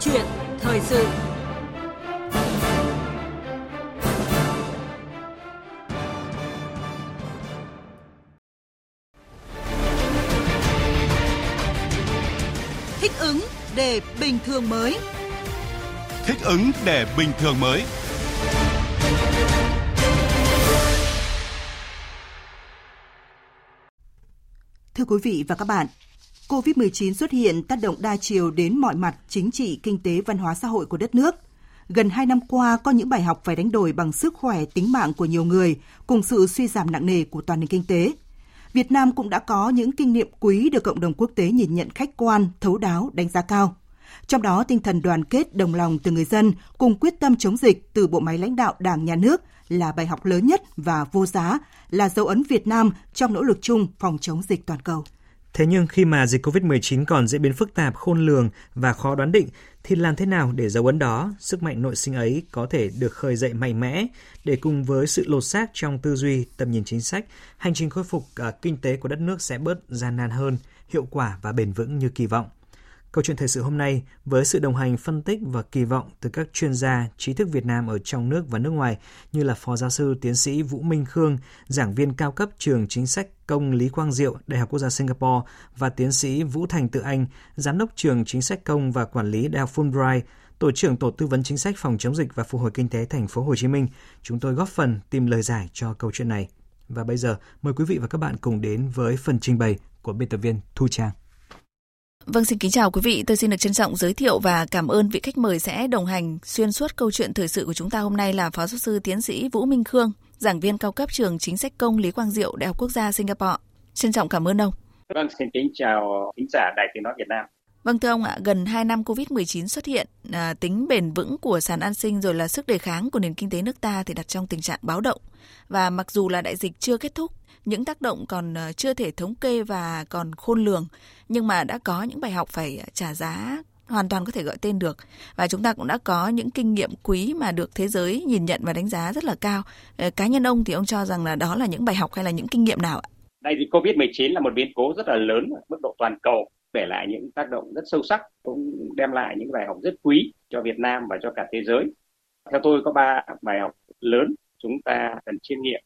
chuyện thời sự. Thích ứng để bình thường mới. Thích ứng để bình thường mới. Thưa quý vị và các bạn, COVID-19 xuất hiện tác động đa chiều đến mọi mặt chính trị, kinh tế, văn hóa xã hội của đất nước. Gần 2 năm qua, có những bài học phải đánh đổi bằng sức khỏe, tính mạng của nhiều người, cùng sự suy giảm nặng nề của toàn nền kinh tế. Việt Nam cũng đã có những kinh nghiệm quý được cộng đồng quốc tế nhìn nhận khách quan, thấu đáo, đánh giá cao. Trong đó, tinh thần đoàn kết, đồng lòng từ người dân cùng quyết tâm chống dịch từ bộ máy lãnh đạo Đảng, Nhà nước là bài học lớn nhất và vô giá, là dấu ấn Việt Nam trong nỗ lực chung phòng chống dịch toàn cầu. Thế nhưng khi mà dịch COVID-19 còn diễn biến phức tạp, khôn lường và khó đoán định, thì làm thế nào để dấu ấn đó, sức mạnh nội sinh ấy có thể được khơi dậy mạnh mẽ để cùng với sự lột xác trong tư duy, tầm nhìn chính sách, hành trình khôi phục uh, kinh tế của đất nước sẽ bớt gian nan hơn, hiệu quả và bền vững như kỳ vọng. Câu chuyện thời sự hôm nay với sự đồng hành phân tích và kỳ vọng từ các chuyên gia, trí thức Việt Nam ở trong nước và nước ngoài như là Phó Giáo sư Tiến sĩ Vũ Minh Khương, giảng viên cao cấp trường chính sách công Lý Quang Diệu, Đại học Quốc gia Singapore và Tiến sĩ Vũ Thành Tự Anh, giám đốc trường chính sách công và quản lý Đại học Fulbright, tổ trưởng tổ tư vấn chính sách phòng chống dịch và phục hồi kinh tế thành phố Hồ Chí Minh, chúng tôi góp phần tìm lời giải cho câu chuyện này. Và bây giờ, mời quý vị và các bạn cùng đến với phần trình bày của biên tập viên Thu Trang. Vâng, xin kính chào quý vị. Tôi xin được trân trọng giới thiệu và cảm ơn vị khách mời sẽ đồng hành xuyên suốt câu chuyện thời sự của chúng ta hôm nay là Phó giáo sư tiến sĩ Vũ Minh Khương, giảng viên cao cấp trường chính sách công Lý Quang Diệu, Đại học Quốc gia Singapore. Trân trọng cảm ơn ông. Vâng, xin kính chào khán giả Đài Tiếng Nói Việt Nam. Vâng thưa ông ạ, gần 2 năm Covid-19 xuất hiện, à, tính bền vững của sàn an sinh rồi là sức đề kháng của nền kinh tế nước ta thì đặt trong tình trạng báo động. Và mặc dù là đại dịch chưa kết thúc, những tác động còn ờ, chưa thể thống kê và còn khôn lường, nhưng mà đã có những bài học phải ờ, trả giá hoàn toàn có thể gọi tên được và chúng ta cũng đã có những kinh nghiệm quý mà được thế giới nhìn nhận và đánh giá rất là cao. Ờ, cá nhân ông thì ông cho rằng là đó là những bài học hay là những kinh nghiệm nào ạ? Đại dịch Covid-19 là một biến cố rất là lớn ở mức độ toàn cầu, để lại những tác động rất sâu sắc, cũng đem lại những bài học rất quý cho Việt Nam và cho cả thế giới. Theo tôi có ba bài học lớn chúng ta cần chiêm nghiệm.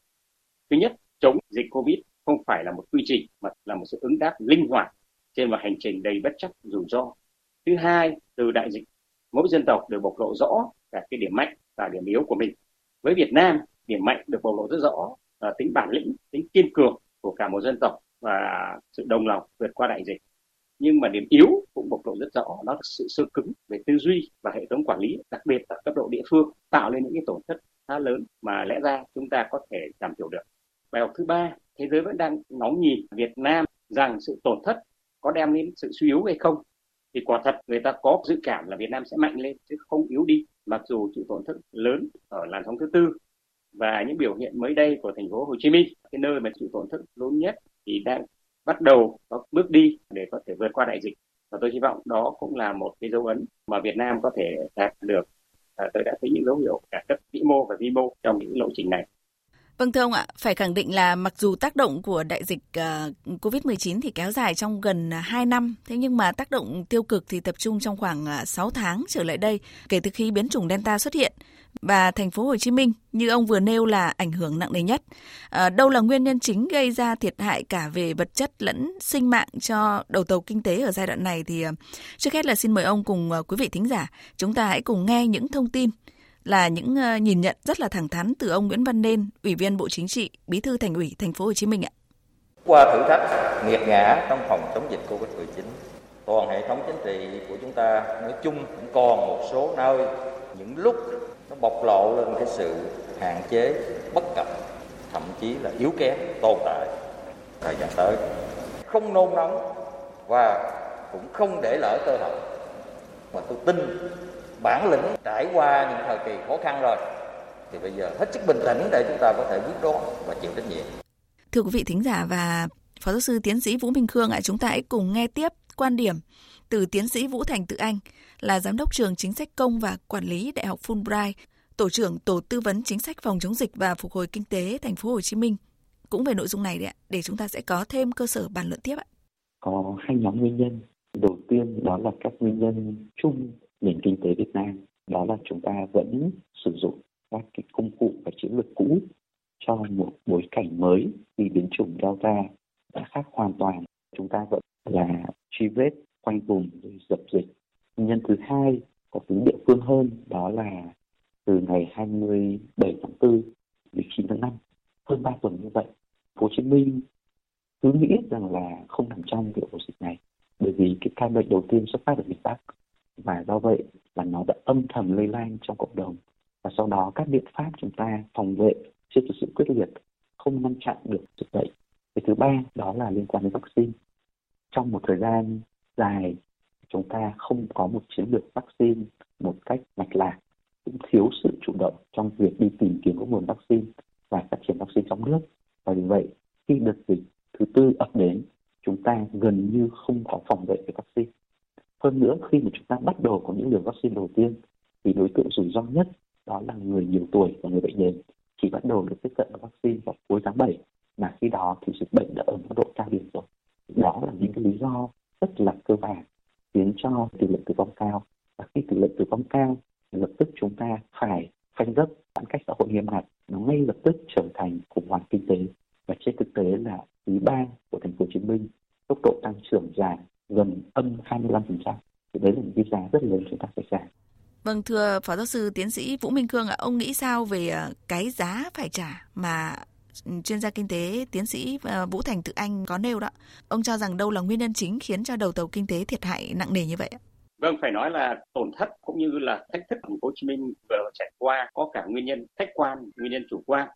Thứ nhất, chống dịch Covid không phải là một quy trình mà là một sự ứng đáp linh hoạt trên một hành trình đầy bất chấp rủi ro. Thứ hai, từ đại dịch, mỗi dân tộc đều bộc lộ rõ cả cái điểm mạnh và điểm yếu của mình. Với Việt Nam, điểm mạnh được bộc lộ rất rõ là tính bản lĩnh, tính kiên cường của cả một dân tộc và sự đồng lòng vượt qua đại dịch. Nhưng mà điểm yếu cũng bộc lộ rất rõ đó là sự sơ cứng về tư duy và hệ thống quản lý, đặc biệt ở cấp độ địa phương tạo nên những cái tổn thất khá lớn mà lẽ ra chúng ta có thể giảm thiểu được. Bài học thứ ba, thế giới vẫn đang ngóng nhìn Việt Nam rằng sự tổn thất có đem đến sự suy yếu hay không. Thì quả thật người ta có dự cảm là Việt Nam sẽ mạnh lên chứ không yếu đi. Mặc dù chịu tổn thất lớn ở làn sóng thứ tư và những biểu hiện mới đây của thành phố Hồ Chí Minh, cái nơi mà chịu tổn thất lớn nhất thì đang bắt đầu có bước đi để có thể vượt qua đại dịch. Và tôi hy vọng đó cũng là một cái dấu ấn mà Việt Nam có thể đạt được. À, tôi đã thấy những dấu hiệu cả cấp vĩ mô và vi mô trong những lộ trình này. Vâng thưa ông ạ, phải khẳng định là mặc dù tác động của đại dịch ờ, uh, COVID-19 thì kéo dài trong gần à, 2 năm, thế nhưng mà tác động tiêu cực thì tập trung trong khoảng à, 6 tháng trở lại đây kể từ khi biến chủng Delta xuất hiện và thành phố Hồ Chí Minh như ông vừa nêu là ảnh hưởng nặng nề nhất. Ờ, đâu là nguyên nhân chính gây ra thiệt hại cả về vật chất lẫn sinh mạng cho đầu tàu kinh tế ở giai đoạn này thì uh, trước hết là xin mời ông cùng quý vị thính giả chúng ta hãy cùng nghe những thông tin là những ờ, nhìn nhận rất là thẳng thắn từ ông Nguyễn Văn Nên, Ủy viên Bộ Chính trị, Bí thư Thành ủy Thành phố Hồ Chí Minh ạ. Qua thử thách nghiệt ngã trong phòng chống dịch Covid-19, toàn hệ thống chính trị của chúng ta nói chung cũng còn một số nơi những lúc nó bộc lộ lên cái sự hạn chế, bất cập, thậm chí là yếu kém tồn tại thời gian tới. Không nôn nóng và cũng không để lỡ cơ hội. Mà tôi tin bản lĩnh trải qua những thời kỳ khó khăn rồi thì bây giờ hết sức bình tĩnh để chúng ta có thể quyết đoán và chịu trách nhiệm. Thưa quý vị thính giả và Phó giáo sư tiến sĩ Vũ Minh Khương ạ, chúng ta hãy cùng nghe tiếp quan điểm từ tiến sĩ Vũ Thành Tự Anh là giám đốc trường chính sách công và quản lý Đại học Fulbright, tổ trưởng tổ tư vấn chính sách phòng chống dịch và phục hồi kinh tế thành phố Hồ Chí Minh. Cũng về nội dung này đấy ạ, để chúng ta sẽ có thêm cơ sở bàn luận tiếp ạ. Có hai nhóm nguyên nhân. Đầu tiên đó là các nguyên nhân chung nền kinh tế Việt Nam đó là chúng ta vẫn sử dụng các cái công cụ và chiến lược cũ cho một bối cảnh mới vì biến chủng Delta đã khác hoàn toàn. Chúng ta vẫn là truy vết khoanh vùng dập dịch. Nhân thứ hai có tính địa phương hơn đó là từ ngày 27 tháng 4 đến 9 tháng 5, hơn 3 tuần như vậy. Hồ Chí Minh cứ nghĩ rằng là không nằm trong cái ổ dịch này bởi vì cái ca bệnh đầu tiên xuất phát ở miền Bắc và do vậy là nó đã âm thầm lây lan trong cộng đồng. Và sau đó các biện pháp chúng ta phòng vệ chưa thực sự quyết liệt không ngăn chặn được dịch bệnh. Cái thứ ba đó là liên quan đến vaccine. Trong một thời gian dài, chúng ta không có một chiến lược vaccine một cách mạch lạc. Cũng thiếu sự chủ động trong việc đi tìm kiếm các nguồn vaccine và phát triển vaccine trong nước. Và vì vậy, khi đợt dịch thứ tư ập đến, chúng ta gần như không có phòng vệ về vaccine hơn nữa, khi mà chúng ta bắt đầu có những liều vaccine đầu tiên, thì đối tượng rủi ro nhất đó là người nhiều tuổi và người bệnh nền. Chỉ bắt đầu được tiếp cận với vaccine vào cuối tháng 7 mà khi đó thì dịch bệnh đã ở mức độ cao điểm rồi. Đó là những cái lý do rất là cơ bản khiến cho tỷ lệ tử vong cao. Và khi tỷ lệ tử vong cao, thì lập tức chúng ta phải phanh gấp giãn cách xã hội nghiêm ngặt. Nó ngay lập tức trở thành khủng hoảng kinh tế. Và trên thực tế là quý ba của thành phố Hồ Chí Minh tốc độ tăng trưởng giảm gần âm 25%. Thì đấy là một cái giá rất lớn chúng ta phải trả. Vâng, thưa Phó Giáo sư Tiến sĩ Vũ Minh Cương ạ, ông nghĩ sao về ờ, cái giá phải trả mà chuyên gia kinh tế tiến sĩ ờ, Vũ Thành Tự Anh có nêu đó. Ông cho rằng đâu là nguyên nhân chính khiến cho đầu tàu kinh tế thiệt hại nặng nề như vậy ạ? Vâng, phải nói là tổn thất cũng như là thách thức thành phố Hồ Chí Minh vừa trải qua có cả nguyên nhân khách quan, nguyên nhân chủ quan.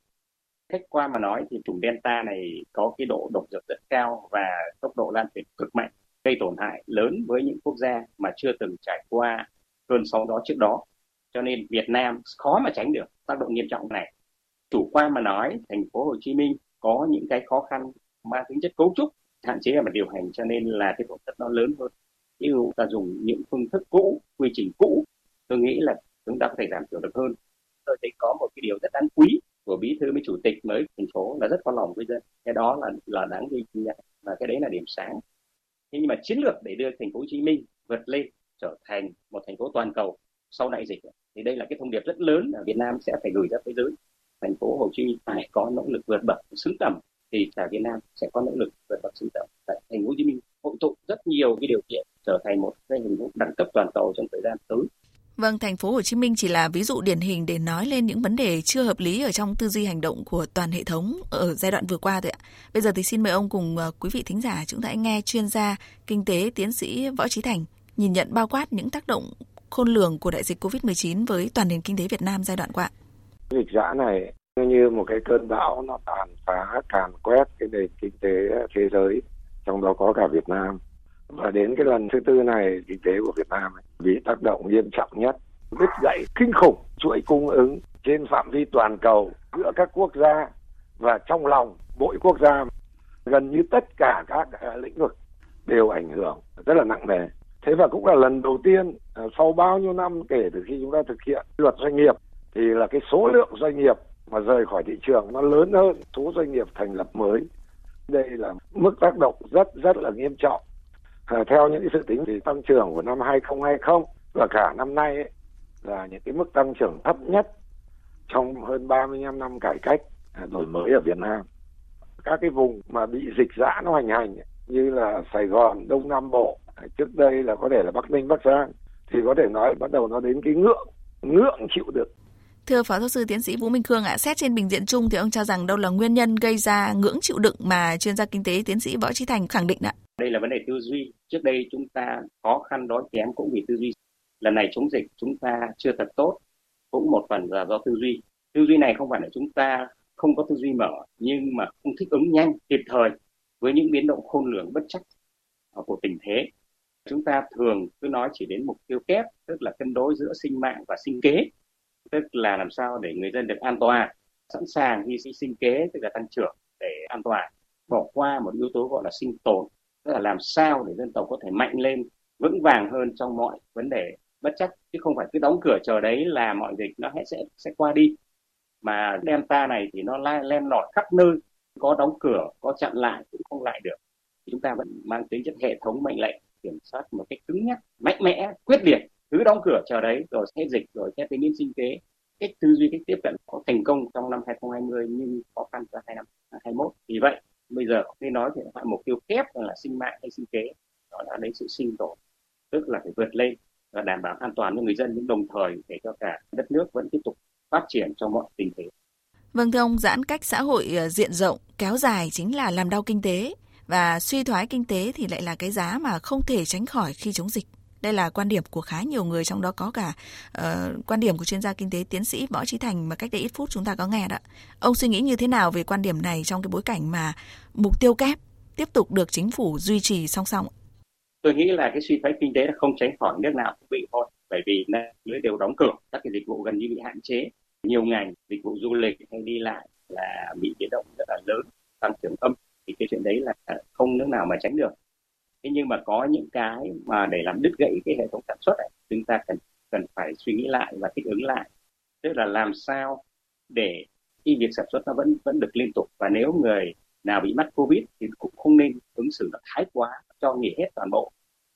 Khách quan mà nói thì chủng Delta này có cái độ độc dược rất cao và tốc độ lan truyền cực mạnh, gây tổn hại lớn với những quốc gia mà chưa từng trải qua cơn sóng đó trước đó. Cho nên Việt Nam khó mà tránh được tác động nghiêm trọng này. Chủ quan mà nói, thành phố Hồ Chí Minh có những cái khó khăn mang tính chất cấu trúc, hạn chế về mặt điều hành cho nên là cái tổn thất nó lớn hơn. Ví dụ ta dùng những phương thức cũ, quy trình cũ, tôi nghĩ là chúng ta có thể giảm thiểu được hơn. Tôi thấy có một cái điều rất đáng quý của bí thư với chủ tịch mới thành phố là rất có lòng với dân cái đó là là đáng ghi nhận và cái đấy là điểm sáng thế nhưng mà chiến lược để đưa thành phố Hồ Chí Minh vượt lên, trở thành một thành phố toàn cầu sau đại dịch thì đây là cái thông điệp rất lớn là Việt Nam sẽ phải gửi ra thế giới. Thành phố Hồ Chí Minh phải có nỗ lực vượt bậc xứng tầm thì cả Việt Nam sẽ có nỗ lực vượt bậc xứng tầm. Tại thành phố Hồ Chí Minh hội tụ rất nhiều cái điều kiện trở thành một cái hình thức đẳng cấp toàn cầu trong thời gian tới. Vâng, thành phố Hồ Chí Minh chỉ là ví dụ điển hình để nói lên những vấn đề chưa hợp lý ở trong tư duy hành động của toàn hệ thống ở giai đoạn vừa qua thôi ạ. Bây giờ thì xin mời ông cùng ờ, quý vị thính giả chúng ta hãy nghe chuyên gia kinh tế tiến sĩ Võ Trí Thành nhìn nhận bao quát những tác động khôn lường của đại dịch Covid-19 với toàn nền kinh tế Việt Nam giai đoạn qua. Dịch giã này như một cái cơn bão nó tàn phá, càn quét cái nền kinh tế thế giới, trong đó có cả Việt Nam và đến cái lần thứ tư này, kinh tế của Việt Nam bị tác động nghiêm trọng nhất, đứt gãy kinh khủng, chuỗi cung ứng trên phạm vi toàn cầu giữa các quốc gia và trong lòng mỗi quốc gia. Gần như tất cả các à, lĩnh vực đều ảnh hưởng rất là nặng nề. Thế và cũng là lần đầu tiên à, sau bao nhiêu năm kể từ khi chúng ta thực hiện luật doanh nghiệp, thì là cái số lượng doanh nghiệp mà rời khỏi thị trường nó lớn hơn, số doanh nghiệp thành lập mới. Đây là mức tác động rất rất là nghiêm trọng. Ờ, theo những sự tính thì tăng trưởng của năm 2020 và cả năm nay ấy, là những cái mức tăng trưởng thấp nhất trong hơn 35 năm cải cách à, đổi mới ở Việt Nam. Các cái vùng mà bị dịch dã nó hoành hành như là Sài Gòn, Đông Nam Bộ, à, trước đây là có thể là Bắc Ninh, Bắc Giang thì có thể nói bắt đầu nó đến cái ngưỡng ngưỡng chịu được Thưa Phó Giáo sư Tiến sĩ Vũ Minh Khương ạ, xét trên bình diện chung thì ông cho rằng đâu là nguyên nhân gây ra ngưỡng chịu đựng mà chuyên gia kinh tế tiến sĩ Võ Trí Thành khẳng định ạ? Đây là vấn đề tư duy. Trước đây chúng ta khó khăn đói kém cũng vì tư duy. Lần này chống dịch chúng ta chưa thật tốt, cũng một phần là do tư duy. Tư duy này không phải là chúng ta không có tư duy mở, nhưng mà không thích ứng nhanh, kịp thời với những biến động khôn lường bất chắc của tình thế. Chúng ta thường cứ nói chỉ đến mục tiêu kép, tức là cân đối giữa sinh mạng và sinh kế tức là làm sao để người dân được an toàn sẵn sàng hy sinh sinh kế tức là tăng trưởng để an toàn bỏ qua một yếu tố gọi là sinh tồn tức là làm sao để dân tộc có thể mạnh lên, vững vàng hơn trong mọi vấn đề bất chắc. Chứ không phải cứ đóng cửa chờ đấy là mọi dịch nó sẽ sẽ qua đi. Mà delta này thì nó len lỏi khắp nơi. Có đóng cửa, có chặn lại cũng không lại được. Chúng ta vẫn mang tính chất hệ thống mệnh lệnh, kiểm soát một cách cứng nhắc, mạnh mẽ, quyết liệt. Cứ đóng cửa chờ đấy, rồi sẽ dịch, rồi sẽ tính đến sinh kế. Cách tư duy, cách tiếp cận có thành công trong năm 2020 nhưng khó khăn cho hai năm 2021 vì vậy bây giờ khi nói thì họ mục tiêu kép là sinh mạng hay sinh kế đó là lấy sự sinh tồn tức là phải vượt lên và đảm bảo an toàn cho người dân nhưng đồng thời để cho cả đất nước vẫn tiếp tục phát triển trong mọi tình thế. Vâng thưa ông, giãn cách xã hội ờ, diện rộng kéo dài chính là làm đau kinh tế và suy thoái kinh tế thì lại là cái giá mà không thể tránh khỏi khi chống dịch. Đây là quan điểm của khá nhiều người trong đó có cả uh, quan điểm của chuyên gia kinh tế tiến sĩ Võ Trí Thành mà cách đây ít phút chúng ta có nghe đó. Ông suy nghĩ như thế nào về quan điểm này trong cái bối cảnh mà mục tiêu kép tiếp tục được chính phủ duy trì song song? Tôi nghĩ là cái suy thoái kinh tế là không tránh khỏi nước nào cũng bị thôi, bởi vì lưới đều đóng cửa, các cái dịch vụ gần như bị hạn chế, nhiều ngành dịch vụ du lịch hay đi lại là bị biến động rất là lớn, tăng trưởng âm thì cái chuyện đấy là không nước nào mà tránh được thế nhưng mà có những cái mà để làm đứt gãy cái hệ thống sản xuất này chúng ta cần cần phải suy nghĩ lại và thích ứng lại. Tức là làm sao để khi việc sản xuất nó vẫn vẫn được liên tục. Và nếu người nào bị mắc covid thì cũng không nên ứng xử nó thái quá cho nghỉ hết toàn bộ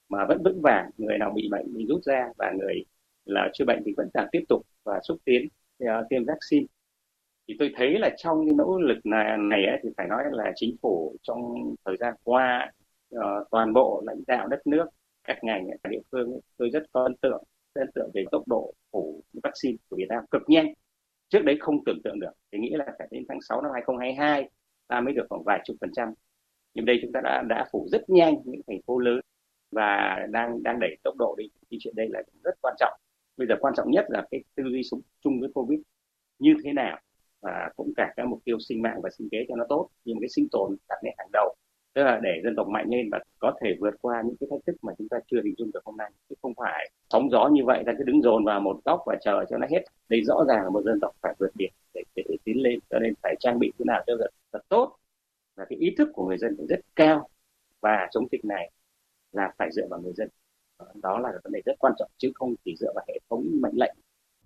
mà vẫn vững vàng. Người nào bị bệnh thì rút ra và người là chưa bệnh thì vẫn đang tiếp tục và xúc tiến uh, tiêm vaccine. Thì tôi thấy là trong cái nỗ lực này, này ấy, thì phải nói là chính phủ trong thời gian qua uh, toàn bộ lãnh đạo đất nước các ngành các địa phương ấy, tôi rất có ấn tượng ấn tượng về tốc độ phủ vaccine của Việt Nam cực nhanh. Trước đấy không tưởng tượng được thì nghĩ là phải đến tháng 6 năm 2022 ta mới được khoảng vài chục phần trăm. Nhưng đây chúng ta đã đã phủ rất nhanh những thành phố lớn và đang đang đẩy tốc độ đi. Thì chuyện đây là rất quan trọng. Bây giờ quan trọng nhất là cái tư duy sống chung với covid như thế nào và cũng cả các mục tiêu sinh mạng và sinh kế cho nó tốt. Nhưng cái sinh tồn đặt lên hàng đầu tức là để dân tộc mạnh lên và có thể vượt qua những cái thách thức mà chúng ta chưa hình dung được hôm nay. Chứ không phải sóng gió như vậy ta cứ đứng dồn vào một góc và chờ cho nó hết. Đây rõ ràng là một dân tộc phải vượt biển để, để, để tiến lên. Cho nên phải trang bị thế nào cho thật, thật tốt và cái ý thức của người dân phải rất cao. Và chống dịch này là phải dựa vào người dân. Đó là vấn đề rất quan trọng chứ không chỉ dựa vào hệ thống mệnh lệnh.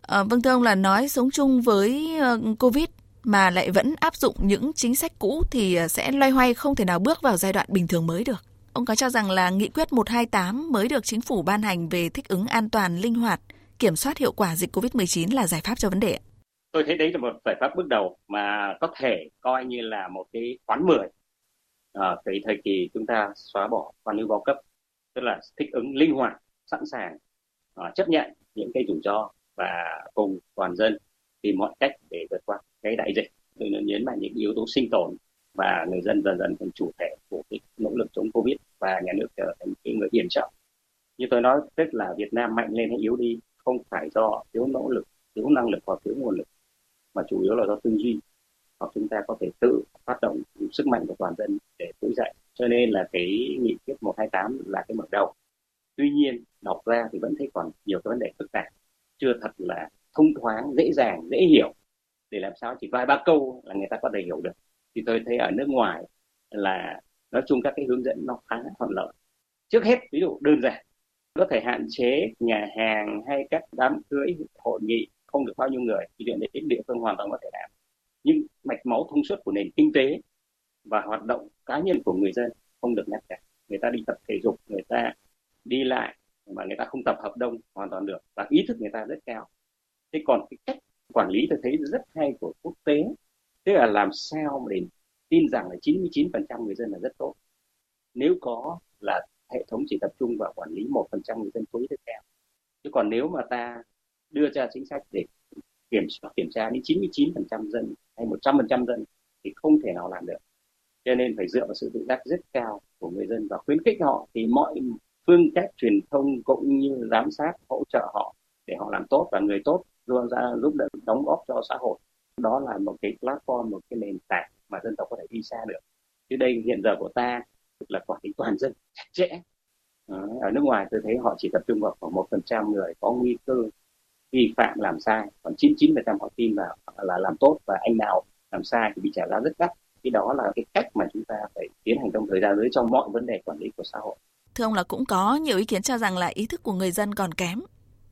À, vâng thưa ông là nói sống chung với uh, covid mà lại vẫn áp dụng những chính sách cũ thì à, sẽ loay hoay không thể nào bước vào giai đoạn bình thường mới được. Ông có cho rằng là nghị quyết 128 mới được chính phủ ban hành về thích ứng an toàn, linh hoạt, kiểm soát hiệu quả dịch COVID-19 là giải pháp cho vấn đề Tôi thấy đấy là một giải pháp bước đầu mà có thể coi như là một cái khoán 10 ở à, cái thời kỳ chúng ta xóa bỏ quan lưu bao cấp, tức là thích ứng linh hoạt, sẵn sàng à, chấp nhận những cái rủi ro và cùng toàn dân tìm mọi cách để vượt qua cái đại dịch tôi nên nhấn mạnh những yếu tố sinh tồn và người dân dần dần thành chủ thể của cái nỗ lực chống covid và nhà nước trở thành cái người hiền trọng như tôi nói, tức là Việt Nam mạnh lên hay yếu đi, không phải do thiếu nỗ lực, thiếu năng lực hoặc thiếu nguồn lực, mà chủ yếu là do tư duy. Hoặc chúng ta có thể tự phát động sức mạnh của toàn dân để trỗi dậy. Cho nên là cái nghị quyết 128 là cái mở đầu. Tuy nhiên, đọc ra thì vẫn thấy còn nhiều cái vấn đề phức tạp. Chưa thật là thông thoáng, dễ dàng, dễ hiểu để làm sao chỉ vài ba câu là người ta có thể hiểu được. Thì tôi thấy ở nước ngoài là nói chung các cái hướng dẫn nó khá thuận lợi. Trước hết, ví dụ đơn giản, có thể hạn chế nhà hàng hay các đám cưới, hội nghị không được bao nhiêu người thì chuyện đấy địa phương hoàn toàn có thể làm. Nhưng mạch máu thông suốt của nền kinh tế và hoạt động cá nhân của người dân không được ngăn cản. Người ta đi tập thể dục, người ta đi lại mà người ta không tập hợp đông hoàn toàn được và ý thức người ta rất cao. Thế còn cái cách quản lý tôi thấy rất hay của quốc tế. Tức là làm sao để tin rằng là 99% người dân là rất tốt. Nếu có là hệ thống chỉ tập trung vào quản lý một phần trăm người dân tối tiếp theo chứ còn nếu mà ta đưa ra chính sách để kiểm soát, kiểm tra đến 99% dân hay 100% dân thì không thể nào làm được. Cho nên phải dựa vào sự tự giác rất cao của người dân và khuyến khích họ thì mọi phương cách truyền thông cũng như giám sát, hỗ trợ họ để họ làm tốt và người tốt luôn ra giúp đỡ, đóng góp cho xã hội. Đó là một cái platform, một cái nền tảng mà dân tộc có thể đi xa được. Chứ đây, hiện giờ của ta là quản lý toàn dân, chặt chẽ. Ở nước ngoài tôi thấy họ chỉ tập trung vào khoảng một phần trăm người có nguy cơ vi phạm làm sai. Còn 99 phần trăm họ tin là là làm tốt và anh nào làm sai thì bị trả giá rất đắt. Cái đó là cái cách mà chúng ta phải tiến hành trong thời gian tới trong mọi vấn đề quản lý của xã hội. Thưa ông là cũng có nhiều ý kiến cho rằng là ý thức của người dân còn kém,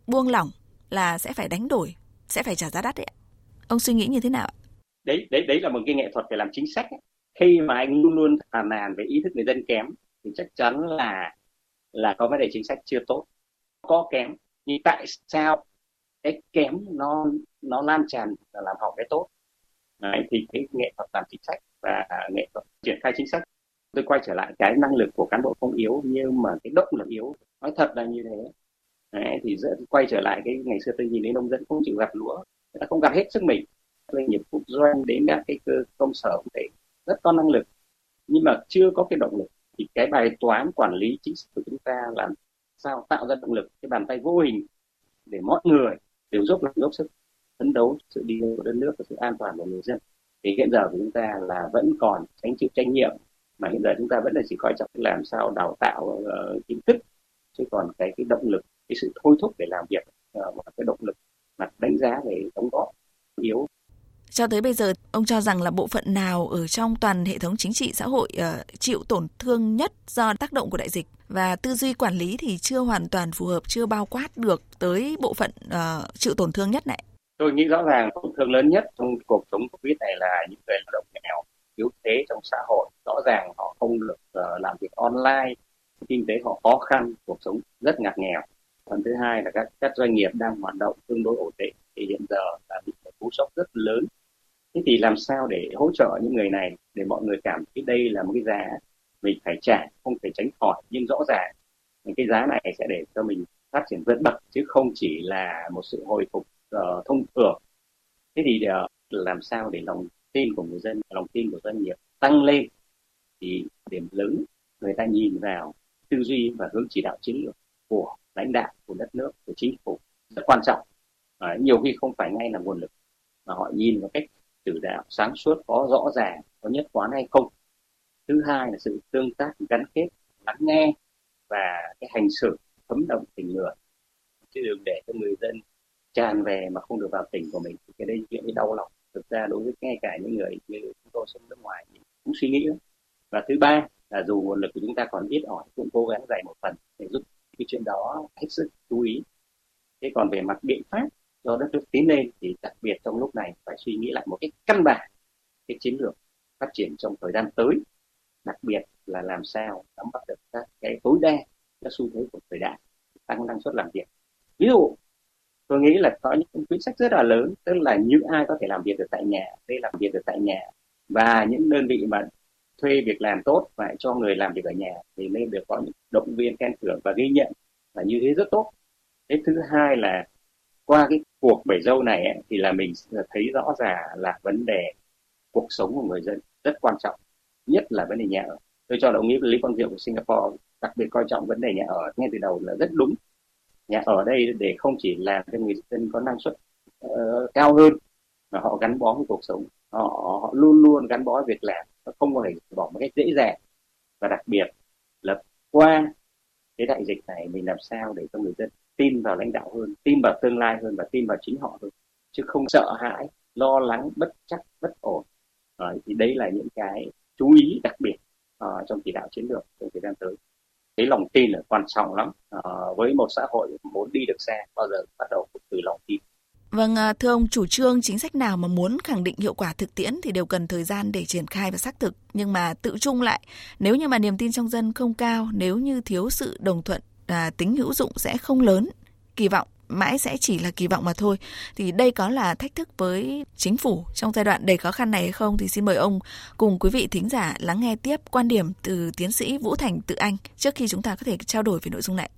buông lỏng là sẽ phải đánh đổi, sẽ phải trả giá đắt đấy. Ông suy nghĩ như thế nào? Đấy, đấy, đấy là một cái nghệ thuật để làm chính sách. Ấy. Khi mà anh luôn luôn phàn nàn về ý thức người dân kém, thì chắc chắn là là có vấn đề chính sách chưa tốt, có kém. nhưng tại sao cái kém nó nó lan tràn và làm hỏng cái tốt Đấy, thì cái nghệ thuật làm chính sách và nghệ thuật triển khai chính sách tôi quay trở lại cái năng lực của cán bộ không yếu nhưng mà cái động lực yếu nói thật là như thế Đấy, thì rất, quay trở lại cái ngày xưa tôi nhìn thấy nông dân không chịu gặt lúa người ta không gặt hết sức mình. Doanh nghiệp quốc doanh đến các cái cơ công sở cũng thể rất có năng lực. Nhưng mà chưa có cái động lực. Thì cái bài toán quản lý chính sách của chúng ta là sao tạo ra động lực cái bàn tay vô hình để mọi người đều giúp lực dốc sức phấn đấu sự đi lên của đất nước và sự an toàn của người dân. Thì hiện giờ của chúng ta là vẫn còn tránh chịu trách nhiệm mà hiện giờ chúng ta vẫn là chỉ coi trọng làm sao đào tạo uh, kiến thức chứ còn cái cái động lực cái sự thôi thúc để làm việc uh, và cái động lực mặt đánh giá về đóng góp yếu cho tới bây giờ, ông cho rằng là bộ phận nào ở trong toàn hệ thống chính trị xã hội uh, chịu tổn thương nhất do tác động của đại dịch và tư duy quản lý thì chưa hoàn toàn phù hợp, chưa bao quát được tới bộ phận uh, chịu tổn thương nhất này? Tôi nghĩ rõ ràng tổn thương lớn nhất trong cuộc sống Covid này là những người lao động nghèo, yếu thế trong xã hội. Rõ ràng họ không được uh, làm việc online, kinh tế họ khó khăn, cuộc sống rất ngặt nghèo. Phần thứ hai là các các doanh nghiệp đang hoạt động tương đối ổn định thì hiện giờ là bị một cú sốc rất lớn. Thế thì làm sao để hỗ trợ những người này để mọi người cảm thấy đây là một cái giá mình phải trả không thể tránh khỏi nhưng rõ ràng cái giá này sẽ để cho mình phát triển vượt bậc chứ không chỉ là một sự hồi phục uh, thông thường. Thế thì uh, làm sao để lòng tin của người dân lòng tin của doanh nghiệp tăng lên? Thì điểm lớn người ta nhìn vào tư duy và hướng chỉ đạo chiến lược của lãnh đạo của đất nước của chính phủ rất quan trọng. À, nhiều khi không phải ngay là nguồn lực mà họ nhìn vào cách chủ đạo sáng suốt có rõ ràng có nhất quán hay không. Thứ hai là sự tương tác gắn kết lắng nghe và cái hành xử thấm động tình người. Chứ đừng để cho người dân tràn về mà không được vào tỉnh của mình thì cái đây chuyện đau lòng. Thực ra đối với ngay cả những người như chúng tôi sống nước ngoài thì cũng suy nghĩ và thứ ba là dù nguồn lực của chúng ta còn ít ỏi cũng cố gắng dạy một phần để giúp cái chuyện đó hết sức chú ý. Thế còn về mặt biện pháp do đất nước tiến lên thì đặc biệt trong lúc này phải suy nghĩ lại một cái căn bản cái chiến lược phát triển trong thời gian tới, đặc biệt là làm sao nắm bắt được các cái tối đa các xu thế của thời đại, tăng năng suất làm việc. Ví dụ, tôi nghĩ là có những quyết sách rất là lớn, tức là những ai có thể làm việc được tại nhà, đây làm việc được tại nhà, và những đơn vị mà thuê việc làm tốt và cho người làm việc ở nhà thì nên được có những động viên khen thưởng và ghi nhận là như thế rất tốt. Cái thứ hai là qua cái cuộc bảy dâu này ấy, thì là mình thấy rõ ràng là vấn đề cuộc sống của người dân rất quan trọng nhất là vấn đề nhà ở. Tôi cho là ông nghĩ lý quang diệu của singapore đặc biệt coi trọng vấn đề nhà ở ngay từ đầu là rất đúng. Nhà ở đây để không chỉ làm cho người dân có năng suất uh, cao hơn mà họ gắn bó với cuộc sống họ, họ luôn luôn gắn bó với việc làm không có thể bỏ một cách dễ dàng. Và đặc biệt là qua cái đại dịch này mình làm sao để cho người dân tin vào lãnh đạo hơn tin vào tương lai hơn và tin vào chính họ hơn. Chứ không sợ hãi lo lắng bất chắc bất ổn. À, thì đấy là những cái chú ý đặc biệt uh, trong chỉ đạo chiến lược trong thời gian tới. Cái lòng tin là quan trọng lắm. Uh, với một xã hội muốn đi được xa bao giờ bắt đầu từ lòng tin. Vâng, à, thưa ông, chủ trương chính sách nào mà muốn khẳng định hiệu quả thực tiễn thì đều cần thời gian để triển khai và xác thực. Nhưng mà tự chung lại, nếu như mà niềm tin trong dân không cao, nếu như thiếu sự đồng thuận, à, tính hữu dụng sẽ không lớn, kỳ vọng mãi sẽ chỉ là kỳ vọng mà thôi. Thì đây có là thách thức với chính phủ trong giai đoạn đầy khó khăn này hay không? Thì xin mời ông cùng quý vị thính giả lắng nghe tiếp quan điểm từ tiến sĩ Vũ Thành Tự Anh trước khi chúng ta có thể trao đổi về nội dung này.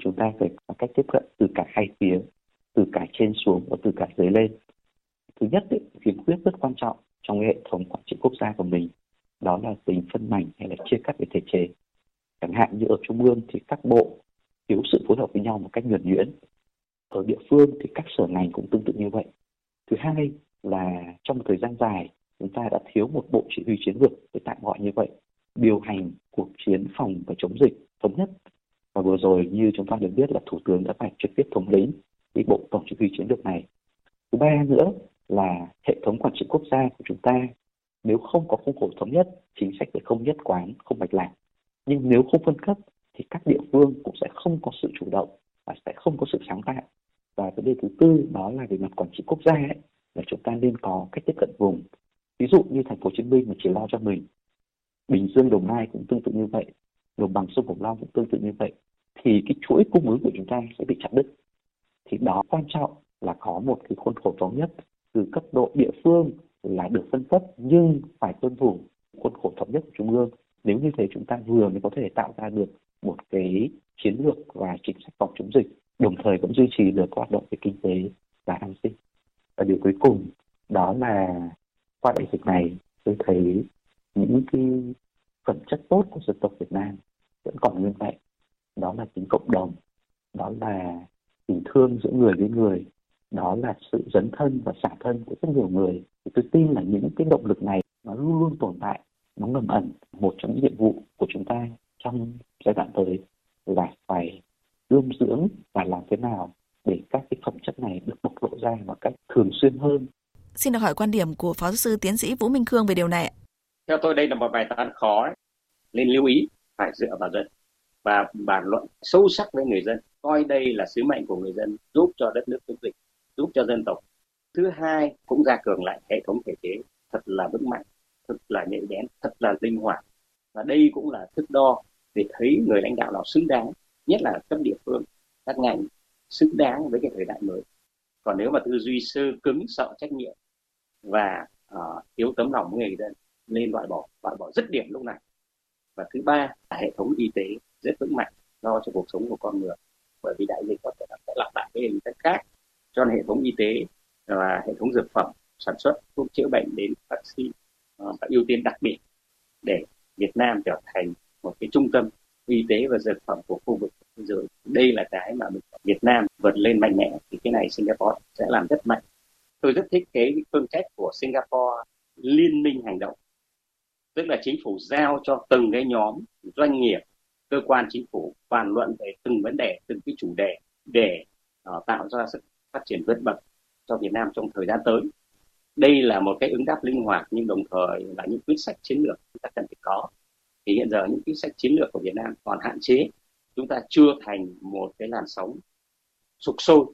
Chúng ta phải có cách tiếp cận từ cả hai phía từ cả trên xuống và từ cả dưới lên. Thứ nhất, ấy, khiếm khuyết rất quan trọng trong hệ thống quản trị quốc gia của mình đó là tính phân mảnh hay là chia cắt về thể chế. Chẳng hạn như ở trung ương thì các bộ thiếu sự phối hợp với nhau một cách nhuần nhuyễn. Ở địa phương thì các sở ngành cũng tương tự như vậy. Thứ hai là trong một thời gian dài chúng ta đã thiếu một bộ chỉ huy chiến lược để tạm gọi như vậy điều hành cuộc chiến phòng và chống dịch thống nhất và vừa rồi như chúng ta được biết là thủ tướng đã phải trực tiếp thống lĩnh cái bộ tổng chỉ huy chiến lược này. Thứ ba nữa là hệ thống quản trị quốc gia của chúng ta nếu không có khuôn khổ thống nhất chính sách sẽ không nhất quán không mạch lạc. Nhưng nếu không phân cấp thì các địa phương cũng sẽ không có sự chủ động và sẽ không có sự sáng tạo. Và vấn đề thứ tư đó là về mặt quản trị quốc gia ấy, là chúng ta nên có cách tiếp cận vùng. Ví dụ như thành phố Hồ Chí Minh mà chỉ lo cho mình Bình Dương Đồng Nai cũng tương tự như vậy đồng bằng sông Cửu Long cũng tương tự như vậy thì cái chuỗi cung ứng của chúng ta sẽ bị chặt đứt thì đó, quan trọng là có một cái khuôn khổ thống nhất từ cấp độ địa phương là được phân cấp, nhưng phải tuân thủ khuôn khổ thống nhất của trung ương. Nếu như thế, chúng ta vừa mới có thể tạo ra được một cái chiến lược và chính sách phòng chống dịch, đồng thời cũng duy trì được hoạt động về kinh tế và an sinh. Và điều cuối cùng đó là qua đại dịch này, tôi thấy những cái phẩm chất tốt của dân tộc Việt Nam vẫn còn nguyên vẹn. Đó là tính cộng đồng, đó là tình thương giữa người với người đó là sự dấn thân và xả thân của rất nhiều người thì tôi tin là những cái động lực này nó luôn luôn tồn tại nó ngầm ẩn một trong những nhiệm vụ của chúng ta trong giai đoạn tới là phải ươm dưỡng và làm thế nào để các cái phẩm chất này được bộc lộ ra một cách thường xuyên hơn. Xin được hỏi quan điểm của Phó giáo sư tiến sĩ Vũ Minh Khương về điều này. Theo tôi đây là một bài toán khó, ấy. nên lưu ý phải dựa vào dân và bàn luận sâu sắc với người dân, coi đây là sứ mệnh của người dân giúp cho đất nước chống dịch, giúp cho dân tộc. Thứ hai cũng gia cường lại hệ thống thể chế thật là vững mạnh, thật là nhạy bén, thật là linh hoạt. Và đây cũng là thước đo để thấy người lãnh đạo nào xứng đáng, nhất là cấp địa phương, các ngành xứng đáng với cái thời đại mới. Còn nếu mà tư duy sơ cứng sợ trách nhiệm và uh, thiếu tấm lòng người dân nên loại bỏ loại bỏ rất điểm lúc này và thứ ba là hệ thống y tế rất vững mạnh lo cho cuộc sống của con người bởi vì đại dịch có thể sẽ lặp lại cái hình thức khác. Cho hệ thống y tế và hệ thống dược phẩm sản xuất thuốc chữa bệnh đến vaccine ờ, và ưu tiên đặc biệt để Việt Nam trở thành một cái trung tâm y tế và dược phẩm của khu vực thế giới. Đây là cái mà Việt Nam vượt lên mạnh mẽ, thì cái này Singapore sẽ làm rất mạnh. Tôi rất thích cái phương cách của Singapore liên minh hành động, tức là chính phủ giao cho từng cái nhóm doanh nghiệp cơ quan chính phủ bàn luận về từng vấn đề từng cái chủ đề để uh, tạo ra sự phát triển vượt bậc cho Việt Nam trong thời gian tới. Đây là một cái ứng đáp linh hoạt nhưng đồng thời là những quyết sách chiến lược chúng ta cần phải có. Thì hiện giờ những quyết sách chiến lược của Việt Nam còn hạn chế. Chúng ta chưa thành một cái làn sóng sục sôi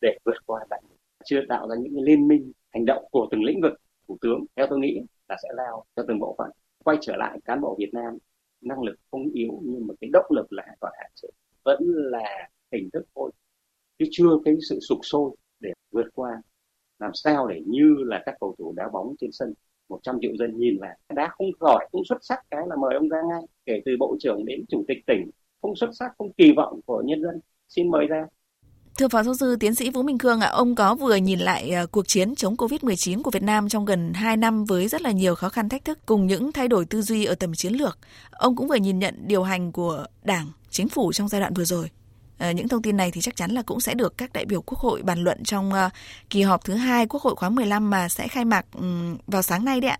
để vượt qua đại dịch. Chưa tạo ra những liên minh hành động của từng lĩnh vực thủ tướng theo tôi nghĩ là sẽ lao cho từng bộ phận. Quay trở lại cán bộ Việt Nam năng lực không yếu, nhưng mà cái động lực là còn hạn chế. Vẫn là hình thức thôi. Chứ chưa cái sự sục sôi để vượt qua. Làm sao để như là các cầu thủ đá bóng trên sân 100 triệu dân nhìn vào, đá không giỏi, không xuất sắc, cái là mời ông ra ngay. Kể từ bộ trưởng đến chủ tịch tỉnh, không xuất sắc, không kỳ vọng của nhân dân, xin mời ra. Thưa Phó Giáo sư Tiến sĩ Vũ Minh Khương ạ, ông có vừa nhìn lại ờ, cuộc chiến chống Covid-19 của Việt Nam trong gần 2 năm với rất là nhiều khó khăn thách thức cùng những thay đổi tư duy ở tầm chiến lược. Ông cũng vừa nhìn nhận điều hành của Đảng, Chính phủ trong giai đoạn vừa rồi. À, những thông tin này thì chắc chắn là cũng sẽ được các đại biểu Quốc hội bàn luận trong uh, kỳ họp thứ hai Quốc hội khóa 15 mà sẽ khai mạc um, vào sáng nay đấy ạ.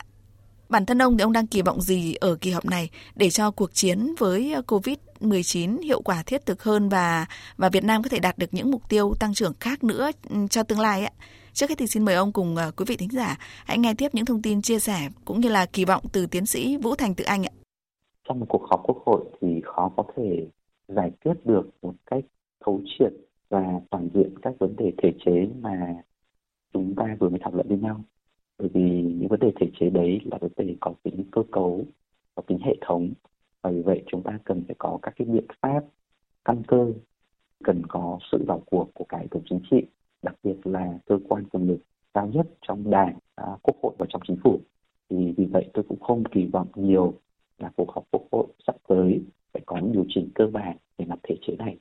Bản thân ông thì ông đang kỳ vọng gì ở kỳ họp này để cho cuộc chiến với ờ, Covid-19 hiệu quả thiết thực hơn và và Việt Nam có thể đạt được những mục tiêu tăng trưởng khác nữa ừ, cho tương lai ạ? Trước hết thì xin mời ông cùng ờ, quý vị thính giả hãy nghe tiếp những thông tin chia sẻ cũng như là kỳ vọng từ tiến sĩ Vũ Thành Tự Anh ạ. Trong một cuộc họp quốc hội thì khó có thể giải quyết được một cách thấu triệt và toàn diện các vấn đề thể chế mà chúng ta vừa mới thảo luận với nhau bởi vì những vấn đề thể chế đấy là vấn đề có tính cơ cấu có tính hệ thống. Và vì vậy chúng ta cần phải có các cái biện pháp căn cơ cần có sự vào cuộc của cả hệ thống chính trị đặc biệt là cơ quan quyền lực cao nhất trong đảng à, quốc hội và trong chính phủ. Thì vì vậy tôi cũng không kỳ vọng nhiều là cuộc họp quốc hội sắp tới phải có những điều chỉnh cơ bản về mặt thể chế này.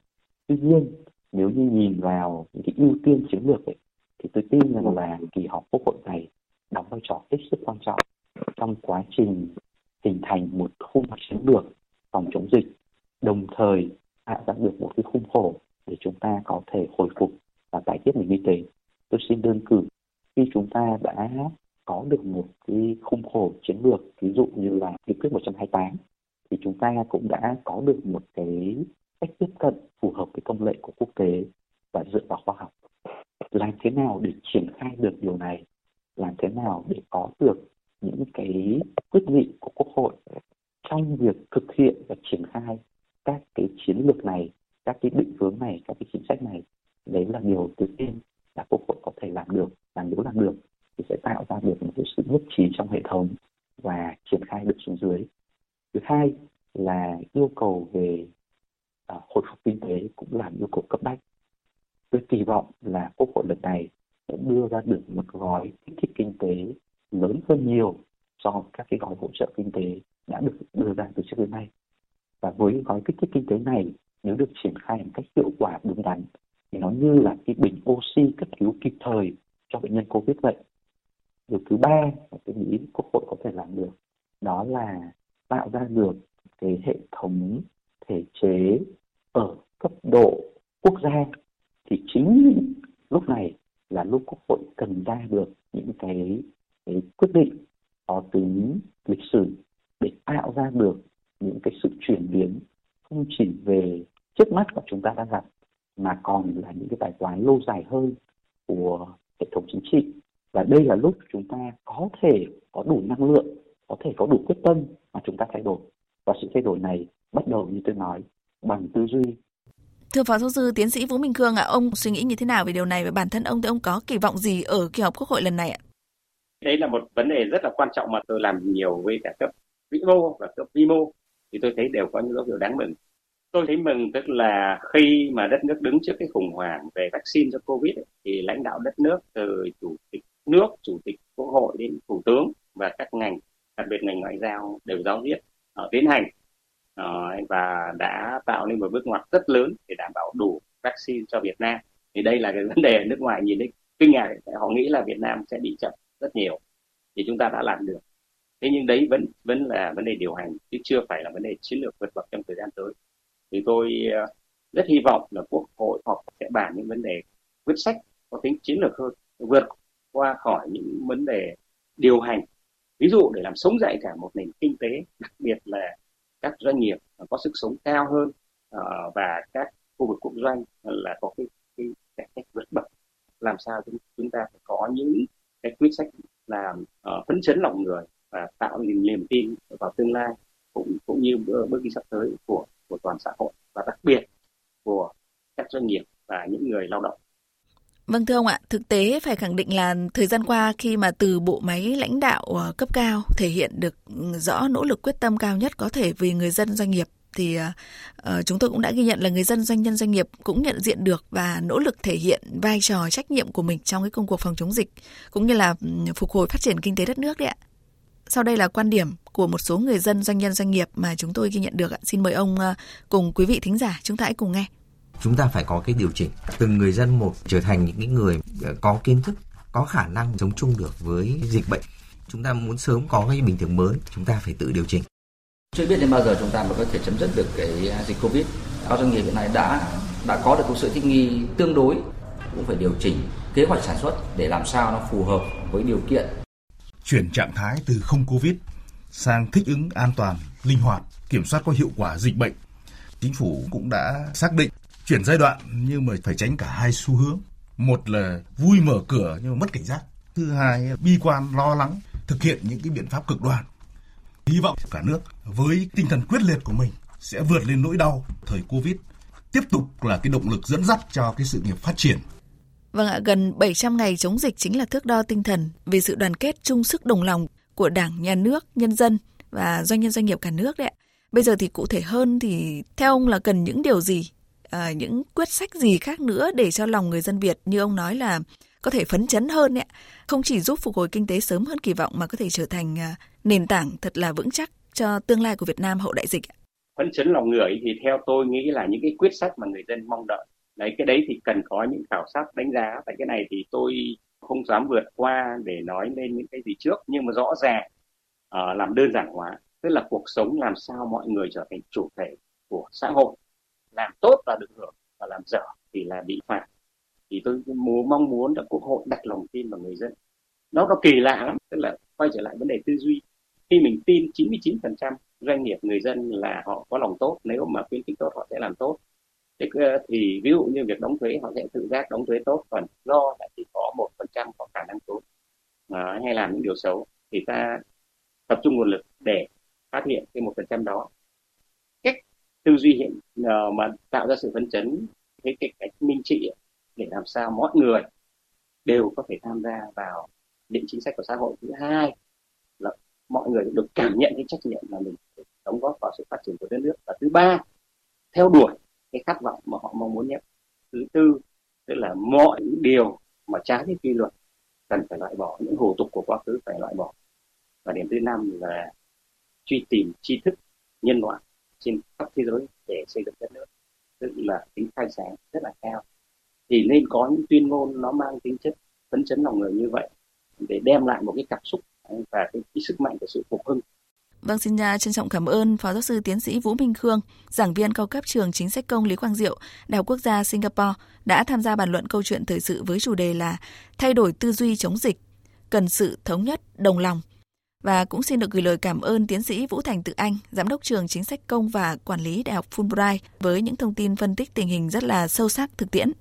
Tuy nhiên nếu như nhìn vào những cái ưu tiên chiến lược ấy, thì tôi tin rằng là kỳ họp quốc hội này đóng vai trò hết sức quan trọng trong quá trình hình thành một khung chiến lược phòng chống dịch, đồng thời tạo ra được một cái khung khổ để chúng ta có thể hồi phục và tái thiết nền y tế. Tôi xin đơn cử, khi chúng ta đã có được một cái khung khổ chiến lược, ví dụ như là nghị quyết 128 thì chúng ta cũng đã có được một cái cách tiếp cận phù hợp với công lệ của quốc tế và dựa vào khoa học. Làm thế nào để triển khai được điều này? Làm thế nào để có được những cái quyết nghị của quốc hội trong việc thực hiện và triển khai các cái chiến lược này các cái định hướng này các cái chính sách này? Đấy là điều tự tiên là quốc hội có thể làm được. Và nếu làm được thì sẽ tạo ra được một cái sự nhất trí trong hệ thống và triển khai được xuống dưới. Thứ hai là yêu cầu về uh, hồi phục kinh tế cũng là yêu cầu cấp bách. Tôi kỳ vọng là quốc hội lần này sẽ đưa ra được một gói kích thích kinh tế lớn hơn nhiều so với các cái gói hỗ trợ kinh tế đã được đưa ra từ trước đến nay. Và với gói kích thích kinh tế này, nếu được triển khai một cách hiệu quả, đúng đắn, thì nó như là cái bình oxy cấp cứu kịp thời cho bệnh nhân covid vậy. Điều thứ ba mà tôi nghĩ quốc hội có thể làm được, đó là tạo ra được cái hệ thống thể chế ở cấp độ quốc gia. Thì chính lúc này là lúc quốc hội cần ra được những cái, cái quyết định có tính lịch sử để tạo ra được những cái sự chuyển biến không chỉ về trước mắt mà chúng ta đang gặp mà còn là những cái bài toán lâu dài hơn của hệ thống chính trị. Và đây là lúc chúng ta có thể có đủ năng lượng có thể có đủ quyết tâm mà chúng ta thay đổi. Và sự thay đổi này bắt đầu như tôi nói bằng tư duy Thưa Phó Giáo sư Tiến sĩ Vũ Minh Khương ạ, à, ông suy nghĩ như thế nào về điều này và bản thân ông thì ông có kỳ vọng gì ở kỳ họp Quốc hội lần này ạ? Đây là một vấn đề rất là quan trọng mà tôi làm nhiều với cả cấp vĩ mô và cấp vi mô thì tôi thấy đều có những dấu hiệu đáng mừng. Tôi thấy mừng tức là khi mà đất nước đứng trước cái khủng hoảng về vaccine cho Covid ấy, thì lãnh đạo đất nước từ chủ tịch nước, chủ tịch quốc hội đến thủ tướng và các ngành, đặc biệt ngành ngoại giao đều giáo diết ở tiến hành uh, và đã tạo nên một bước ngoặt rất lớn để đảm bảo đủ vaccine cho Việt Nam. Thì đây là cái vấn đề nước ngoài nhìn thấy kinh ngạc, họ nghĩ là Việt Nam sẽ bị chậm rất nhiều. Thì chúng ta đã làm được thế nhưng đấy vẫn vẫn là vấn đề điều hành chứ chưa phải là vấn đề chiến lược vượt bậc trong thời gian tới thì tôi ờ, rất hy vọng là quốc hội họp sẽ bàn những vấn đề quyết sách có tính chiến lược hơn vượt qua khỏi những vấn đề điều hành ví dụ để làm sống dậy cả một nền kinh tế đặc biệt doanh nghiệp có sức sống cao hơn ờ, và các khu vực quốc doanh là có cái cái cải cách vượt bậc làm sao chúng chúng ta phải có những cái quyết sách làm uh, phấn chấn lòng người và tạo niềm niềm tin vào tương lai cũng cũng như bước đi sắp tới của của toàn xã hội và đặc biệt của các doanh nghiệp và những người lao động. Vâng thưa ông ạ, thực tế phải khẳng định là thời gian qua khi mà từ bộ máy lãnh đạo ờ, cấp cao thể hiện được rõ nỗ lực quyết tâm cao nhất có thể vì người dân doanh nghiệp thì uh, chúng tôi cũng đã ghi nhận là người dân doanh nhân doanh nghiệp cũng nhận diện được và nỗ lực thể hiện vai trò trách nhiệm của mình trong cái công cuộc phòng chống dịch cũng như là ừ, phục hồi phát triển kinh tế đất nước đấy ạ. Sau đây là quan điểm của một số người dân doanh nhân doanh nghiệp mà chúng tôi ghi nhận được. ạ. Xin mời ông ờ, cùng quý vị thính giả chúng ta hãy cùng nghe. Chúng ta phải có cái điều chỉnh từng người dân một trở thành những người ờ, có kiến thức, có khả năng sống chung được với dịch bệnh. Chúng ta muốn sớm có cái bình thường mới, chúng ta phải tự điều chỉnh. Chưa biết đến bao giờ chúng ta mới có thể chấm dứt được cái dịch Covid. Các doanh nghiệp hiện nay đã đã có được một sự thích nghi tương đối cũng phải điều chỉnh kế hoạch sản xuất để làm sao nó phù hợp với điều kiện chuyển trạng thái từ không Covid sang thích ứng an toàn, linh hoạt, kiểm soát có hiệu quả dịch bệnh. Chính phủ cũng đã xác định chuyển giai đoạn nhưng mà phải tránh cả hai xu hướng. Một là vui mở cửa nhưng mà mất cảnh giác. Thứ hai bi quan lo lắng thực hiện những cái biện pháp cực đoan. Hy vọng cả nước với tinh thần quyết liệt của mình sẽ vượt lên nỗi đau thời Covid, tiếp tục là cái động lực dẫn dắt cho cái sự nghiệp phát triển Vâng ạ, gần 700 ngày chống dịch chính là thước đo tinh thần về sự đoàn kết chung sức đồng lòng của Đảng, Nhà nước, nhân dân và doanh nhân doanh nghiệp cả nước đấy ạ. Bây giờ thì cụ thể hơn thì theo ông là cần những điều gì, à, những quyết sách gì khác nữa để cho lòng người dân Việt như ông nói là có thể phấn chấn hơn đấy ạ. Không chỉ giúp phục hồi kinh tế sớm hơn kỳ vọng mà có thể trở thành à, nền tảng thật là vững chắc cho tương lai của Việt Nam hậu đại dịch. Phấn chấn lòng người thì theo tôi nghĩ là những cái quyết sách mà người dân mong đợi đấy cái đấy thì cần có những khảo sát đánh giá tại cái này thì tôi không dám vượt qua để nói lên những cái gì trước nhưng mà rõ ràng uh, làm đơn giản hóa tức là cuộc sống làm sao mọi người trở thành chủ thể của xã hội làm tốt là được hưởng và làm dở thì là bị phạt thì tôi muốn mong muốn là quốc hội đặt lòng tin vào người dân. Nó nó kỳ lạ lắm tức là quay trở lại vấn đề tư duy. Khi mình tin 99% doanh nghiệp người dân là họ có lòng tốt nếu mà khuyến khích tốt họ sẽ làm tốt. Thì, ờ, thì ví dụ như việc đóng thuế họ sẽ tự giác đóng thuế tốt còn do là chỉ có một phần trăm có khả năng tốt à, hay làm những điều xấu thì ta tập trung nguồn lực để phát hiện cái một phần trăm đó. Cách tư duy hiện uh, mà tạo ra sự phấn chấn cái cái cách minh trị để làm sao mọi người đều có thể tham gia vào định chính sách của xã hội. Thứ hai là mọi người được cảm nhận cái trách nhiệm là mình đóng góp vào sự phát triển của đất nước. Và thứ ba, theo đuổi cái khát vọng mà họ mong muốn nhất. Thứ tư, tức là mọi điều mà trái với quy luật cần phải loại bỏ, những hủ tục của quá khứ phải loại bỏ. Và điểm thứ năm là truy tìm tri thức nhân loại trên khắp thế giới để xây dựng đất nước. Tức là tính khai sáng rất là cao thì nên có những tuyên ngôn nó mang tính chất phấn chấn lòng người như vậy để đem lại một cái cảm xúc và cái, cái sức mạnh của sự phục hưng Vâng, xin uh, trân trọng cảm ơn Phó Giáo sư Tiến sĩ Vũ Minh Khương, giảng viên cao cấp trường chính sách công Lý Quang Diệu, Đại học Quốc gia Singapore đã tham gia bàn luận câu chuyện thời sự với chủ đề là thay đổi tư duy chống dịch, cần sự thống nhất, đồng lòng. Và cũng xin được gửi lời cảm ơn tiến sĩ Vũ Thành Tự Anh, giám đốc trường chính sách công và quản lý Đại học Fulbright với những thông tin phân tích tình hình rất là sâu sắc thực tiễn.